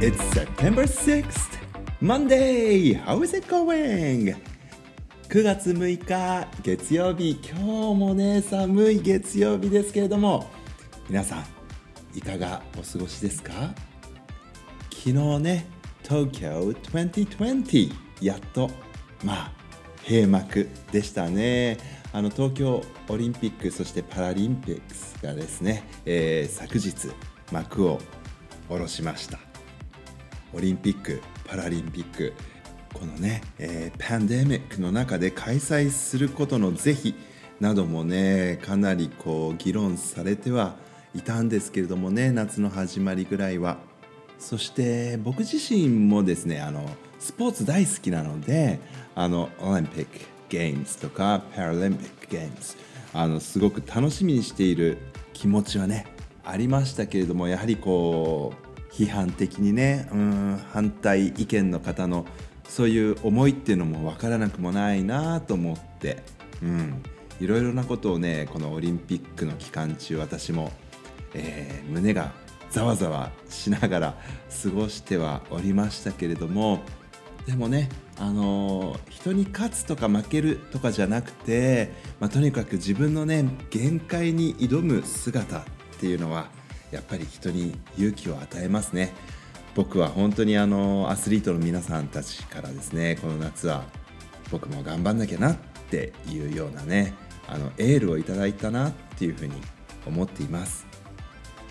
It's September 6th, Monday! How is it going? 9月6日月曜日。今日もね寒い月曜日ですけれども。皆さんいかがお過ごしですか？昨日ね東京2020やっとまあ閉幕でしたね。あの東京オリンピックそしてパラリンピックがですね、えー、昨日幕を下ろしました。オリンピック・パラリンピックこのね、えー、パンデミックの中で開催することの是非などもねかなりこう議論されてはいたんですけれどもね夏の始まりぐらいは。そして僕自身もですねあのスポーツ大好きなのであのオリンピックゲームズとかパラリンピックゲームズあのすごく楽しみにしている気持ちはねありましたけれどもやはりこう批判的にねうん反対意見の方のそういう思いっていうのも分からなくもないなと思って、いろいろなことをねこのオリンピックの期間中私も、えー、胸がざわざわしながら過ごしてはおりましたけれどもでもねあのー、人に勝つとか負けるとかじゃなくて、まあ、とにかく自分のね限界に挑む姿っていうのはやっぱり人に勇気を与えますね。僕は本当にあのアスリートの皆さんたちからですねこの夏は僕も頑張んなきゃなっていうようなねあのエールをいただいたなっていうふうに思っています。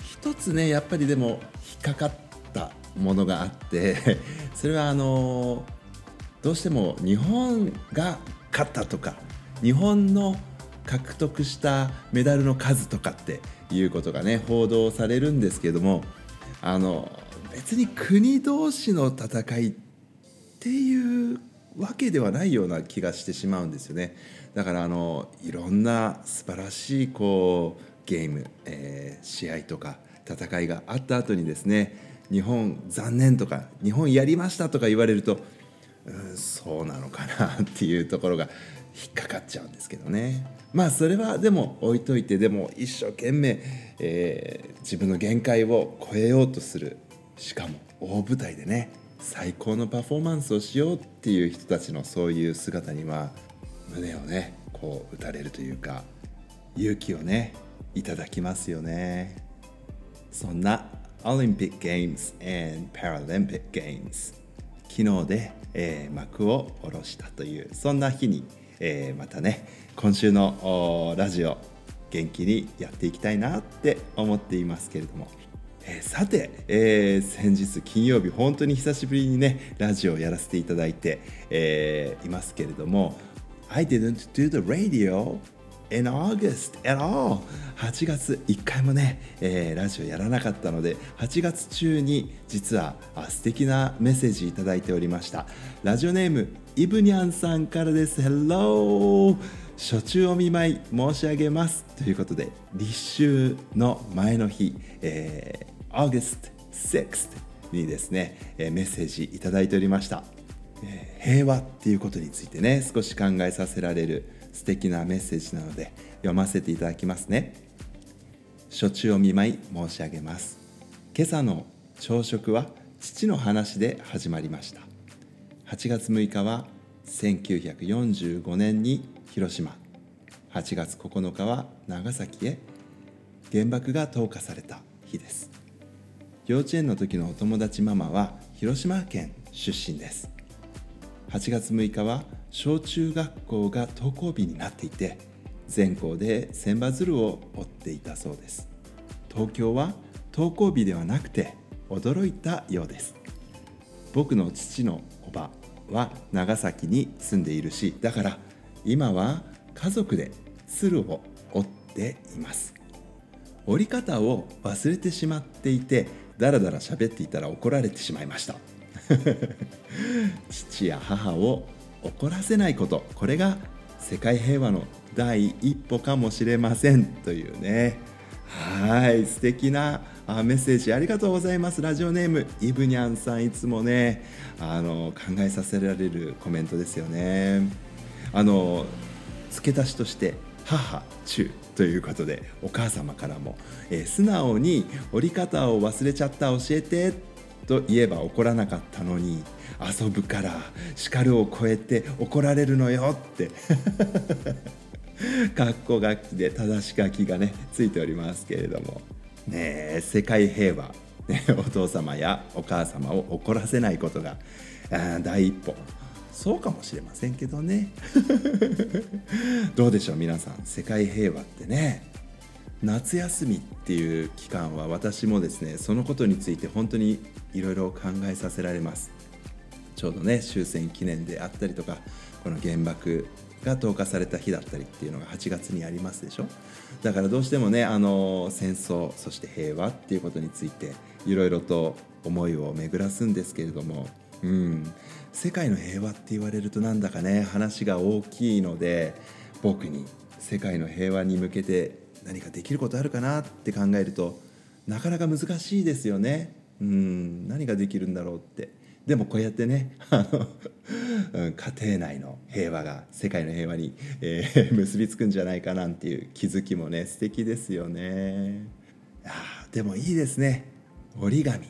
一つねやっぱりでも引っかかったものがあって それはあのどうしても日本が勝ったとか日本の獲得したメダルの数とかっていうことがね報道されるんですけどもあの別に国同士の戦いっていうわけではないような気がしてしまうんですよね。だからあのいろんな素晴らしいこうゲーム、えー、試合とか戦いがあった後にですね日本残念とか日本やりましたとか言われるとうんそうなのかなっていうところが引っかかっちゃうんですけどね。まあそれはでも置いといてでも一生懸命、えー、自分の限界を超えようとする。しかも大舞台でね最高のパフォーマンスをしようっていう人たちのそういう姿には胸をねこう打たれるというか勇気をねいただきますよね。そんなオリンピックゲームズ and パラリンピックゲームズ昨日で、えー、幕を下ろしたというそんな日にえー、またね今週のラジオ元気にやっていきたいなって思っていますけれども、えー、さて、えー、先日金曜日本当に久しぶりにねラジオをやらせていただいて、えー、いますけれども I didn't do the radio in August at all. 8月1回もね、えー、ラジオやらなかったので8月中に実はあ素敵なメッセージいただいておりました。ラジオネームイブニャンさんからです。Hello! 初中お見舞い申し上げます。ということで立秋の前の日、えー、August 6th にですね、えー、メッセージいただいておりました、えー、平和っていうことについてね少し考えさせられる素敵なメッセージなので読ませていただきますね。初中お見舞い申し上げます。今朝の朝食は父の話で始まりました。8月6日は1945年に広島。8月9日は長崎へ。原爆が投下された日です。幼稚園の時のお友達ママは広島県出身です。8月6日は小中学校が登校日になっていて全校で千羽鶴を折っていたそうです。東京は登校日ではなくて驚いたようです。僕の父のおばは長崎に住んでいるしだから今は家族で鶴を折っています。折り方を忘れてしまっていてだらだら喋っていたら怒られてしまいました。父や母を怒らせないことこれが世界平和の第一歩かもしれませんというね。はい素敵なメッセージありがとうございます。ラジオネームイブニャンさんいつもねあの考えさせられるコメントですよね。あの付け足しとして母中ということでお母様からも、えー、素直に折り方を忘れちゃった教えてと言えば怒らなかったのに遊ぶから叱るを超えて怒られるのよって。括弧書きで正し書きがねついておりますけれども。ねえ世界平和、ね、お父様やお母様を怒らせないことが第一歩。そうかもしれませんけどね。どうでしょう皆さん。世界平和ってね。夏休みっていう期間は私もですねそのことについて本当にいろいろ考えさせられます。ちょうどね終戦記念であったりとかこの原爆が投下された日だったりっていうのが8月にありますでしょ。だからどうしてもねあの戦争そして平和っていうことについていろいろと思いを巡らすんですけれどもうん。世界の平和って言われるとなんだかね話が大きいので僕に世界の平和に向けて何かできることあるかなって考えるとなかなか難しいですよね。うん何ができるんだろうって。でもこうやってねあの、家庭内の平和が世界の平和に、えー、結びつくんじゃないかなんていう気づきもね素敵ですよね。あでもいいですね。折り紙。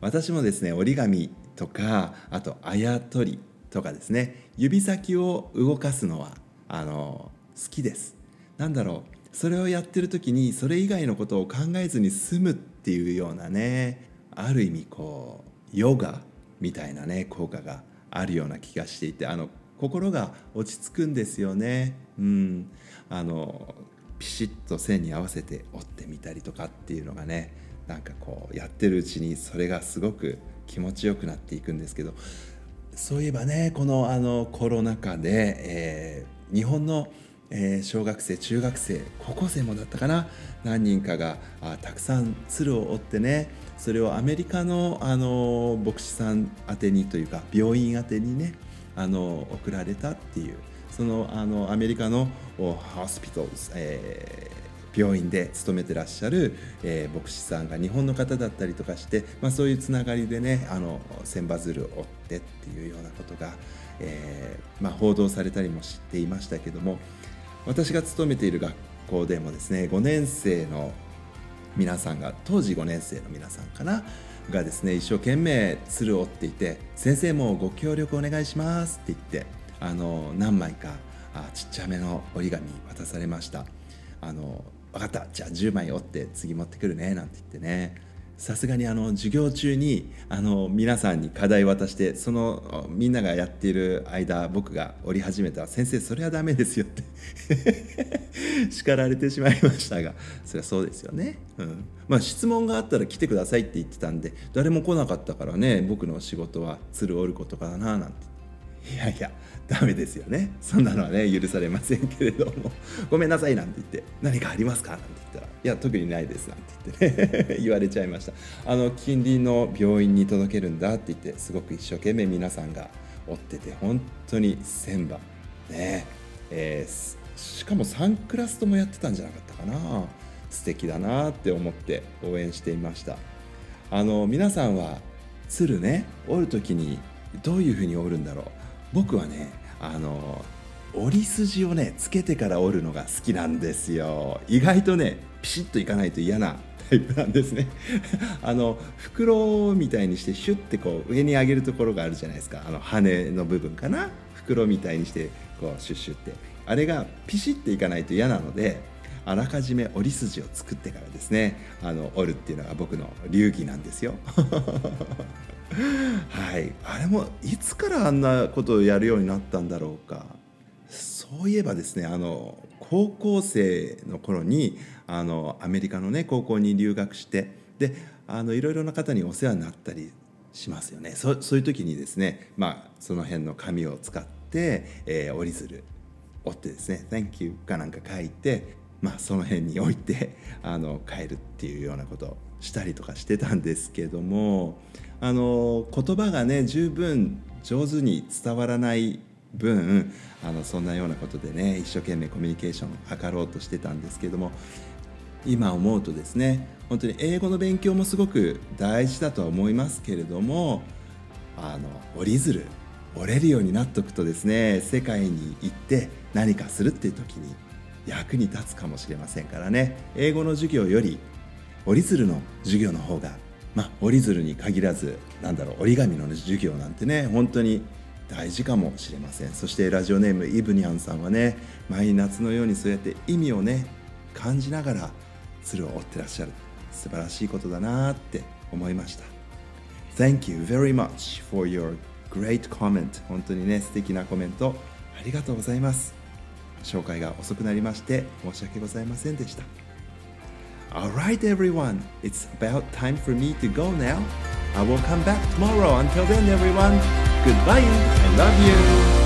私もですね折り紙とかあとあやとりとかですね。指先を動かすのはあの好きです。なんだろう。それをやってる時にそれ以外のことを考えずに済むっていうようなねある意味こうヨガみたいなね効果があるような気がしていてあの心が落ち着くんですよね。うん、あのピシッと線に合わせて折ってみたりとかっていうのがねなんかこうやってるうちにそれがすごく気持ちよくなっていくんですけどそういえばねこのあのコロナ禍で、えー、日本の、えー、小学生中学生高校生もだったかな。何人かがあたくさん鶴を折ってねそれをアメリカのあの牧師さん宛てにというか病院宛てにねあの送られたっていう。そのあのアメリカのホスピタルズ、えー病院で勤めてらっしゃる、えー、牧師さんが日本の方だったりとかして、まあ、そういうつながりでねあの千羽鶴を追ってっていうようなことが、えー、まあ、報道されたりもしていましたけども私が勤めている学校でもですね5年生の皆さんが当時5年生の皆さんかながですね一生懸命鶴を追っていて「先生もご協力お願いします」って言ってあの何枚かあちっちゃめの折り紙渡されました。あの分かった。じゃあ10枚折って次持ってくるねなんて言ってね。さすがにあの授業中にあの皆さんに課題を渡してそのみんながやっている間僕が折り始めたら先生それはダメですよって 叱られてしまいましたがそれはそうですよね、うん。まあ、質問があったら来てくださいって言ってたんで誰も来なかったからね僕の仕事は鶴折ることかななんて。いやいやダメですよね。そんなのはね許されませんけれども。ごめんなさいなんて言って何かありますか？なんて言ったらいや特にないですなんて言ってね 言われちゃいました。あの近隣の病院に届けるんだって言ってすごく一生懸命皆さんが追ってて本当に千羽ね。えー、しかも3クラスともやってたんじゃなかったかな。素敵だなって思って応援していました。あの皆さんは鶴ね折る時にどういうふうに折るんだろう。僕はねあの折り筋をねつけてから折るのが好きなんですよ。意外とねピシッといかないと嫌な タイプなんですね。あの袋みたいにしてシュッてこう上に上げるところがあるじゃないですか。あの羽の部分かな？袋みたいにしてこうシュッシュって。あれがピシッていかないと嫌なのであらかじめ折り筋を作ってからですねあの折るっていうのが僕の流儀なんですよ。はい。あれもいつからあんなことをやるようになったんだろうか。そういえばですねあの高校生の頃にあのアメリカのね高校に留学してであのいろいろな方にお世話になったりしますよね。そそういう時にですね、まあ、その辺の紙を使って、えー、折り鶴折ってですね「Thank you」かなんか書いて、まあ、その辺に置いて あの帰るっていうようなことをしたりとかしてたんですけどもあの言葉がね十分上手に伝わらない分あのそんなようなことでね一生懸命コミュニケーションを図ろうとしてたんですけども今思うとですね本当に英語の勉強もすごく大事だとは思いますけれどもあの折り鶴折れるようになっておくとですね世界に行って何かするっていう時に役に立つかもしれませんからね。英語の授業より折り鶴の授業の方がまあ折り鶴に限らずなんだろう折り紙の授業なんてね本当に大事かもしれません。そしてラジオネームイブニャンさんはね毎夏のようにそうやって意味をね感じながら鶴を折ってらっしゃる。素晴らしいことだなって思いました。Thank you very much for your great comment 本当にね素敵なコメント。ありがとうございます。紹介が遅くなりまして申し訳ございませんでした Alright everyone, it's about time for me to go now. I will come back tomorrow. Until then everyone, goodbye. and love you.